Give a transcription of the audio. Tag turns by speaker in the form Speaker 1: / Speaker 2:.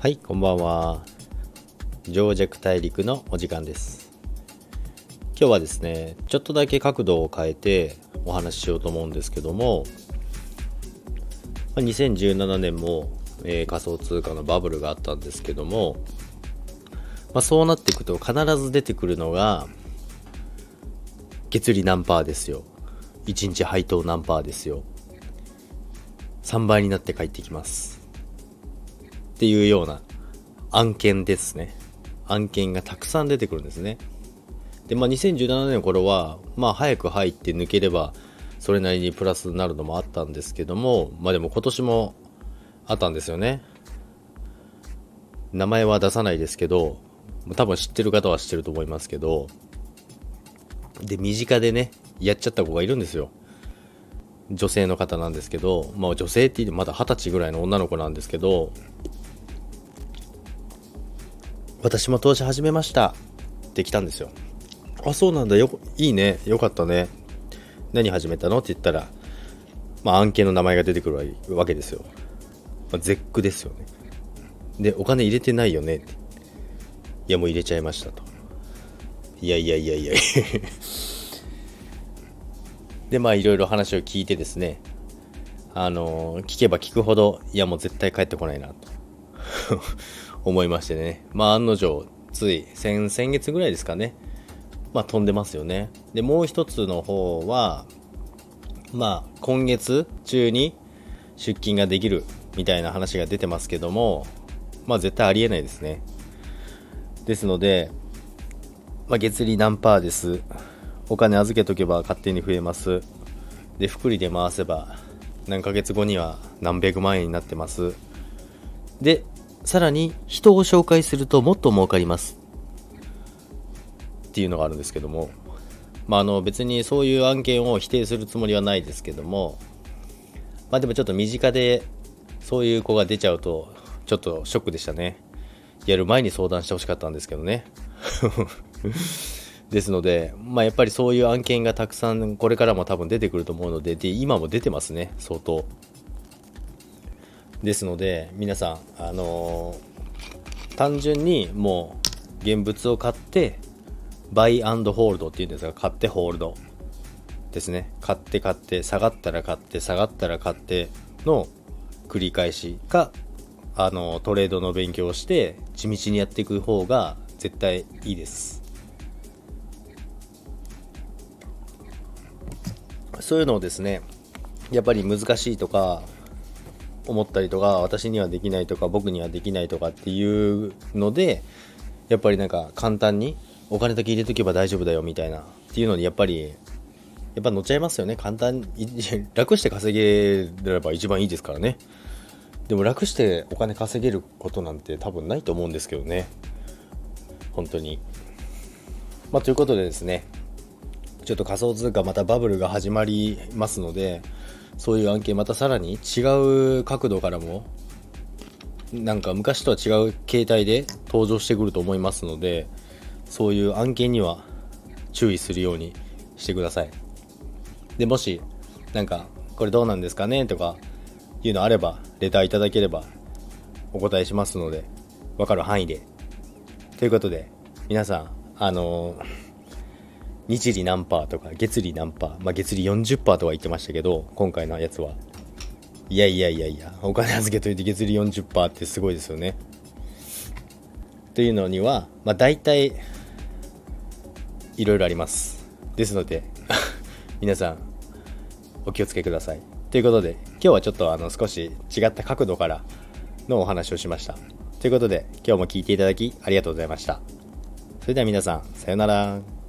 Speaker 1: はいこんばんは。上弱大陸のお時間です。今日はですねちょっとだけ角度を変えてお話ししようと思うんですけども2017年も、えー、仮想通貨のバブルがあったんですけども、まあ、そうなっていくと必ず出てくるのが月利何パーですよ。1日配当何パーですよ。3倍になって帰ってきます。っていうような案件ですね。案件がたくさん出てくるんですね。で、まあ、2017年の頃は、まあ、早く入って抜ければ、それなりにプラスになるのもあったんですけども、まあでも今年もあったんですよね。名前は出さないですけど、多分知ってる方は知ってると思いますけど、で、身近でね、やっちゃった子がいるんですよ。女性の方なんですけど、まあ女性って言ってまだ二十歳ぐらいの女の子なんですけど、私も投資始めました。って来たんですよ。あそうなんだ。よいいね。よかったね。何始めたの？って言ったらまあ案件の名前が出てくるわけですよ、まあ、絶句ですよね。でお金入れてないよね。っていやもう入れちゃいましたと。いやいやいやいや。でまあいろいろ話を聞いてですね。あの、聞けば聞くほどいやもう絶対帰ってこないなと。思いましてね。まあ案の定、つい先、先月ぐらいですかね。まあ飛んでますよね。で、もう一つの方は、まあ今月中に出勤ができるみたいな話が出てますけども、まあ絶対ありえないですね。ですので、まあ月利何パーです。お金預けとけば勝手に増えます。で、福利で回せば何ヶ月後には何百万円になってます。で、さらに人を紹介するともっと儲かります。っていうのがあるんですけども、まあ、あの別にそういう案件を否定するつもりはないですけども、まあ、でもちょっと身近でそういう子が出ちゃうとちょっとショックでしたね。やる前に相談してほしかったんですけどね。ですので、まあ、やっぱりそういう案件がたくさんこれからも多分出てくると思うのでで今も出てますね相当。ですので皆さん、あのー、単純にもう現物を買ってバイアンドホールドっていうんですが買ってホールドですね。買って買って下がったら買って下がったら買っての繰り返しかあのトレードの勉強をして地道にやっていく方が絶対いいです。そういうのをですねやっぱり難しいとか思ったりとか私にはできないとか僕にはできないとかっていうのでやっぱりなんか簡単にお金だけ入れとけば大丈夫だよみたいなっていうのにやっぱりやっぱ乗っちゃいますよね。簡単楽して稼げれば一番いいですからね。でも楽してお金稼げることなんて多分ないと思うんですけどね。本当に。まあということでですねちょっと仮想通貨またバブルが始まりますのでそういう案件またさらに違う角度からもなんか昔とは違う形態で登場してくると思いますのでそういう案件には注意するようにしてください。でもしなんかこれどうなんですかねとかいうのあればレターいただければお答えしますので分かる範囲で。ということで皆さんあのー日利何パーとか月利何パー、まあ、月利40%とは言ってましたけど今回のやつは。いやいやいやいやお金預けといて月利40%ってすごいですよね。というのには、まあ、大体いろいろあります。ですので 皆さんお気をつけください。ということで今日はちょっとあの少し違った角度からのお話をしました。ということで今日も聞いていただきありがとうございました。それでは皆さんさようなら。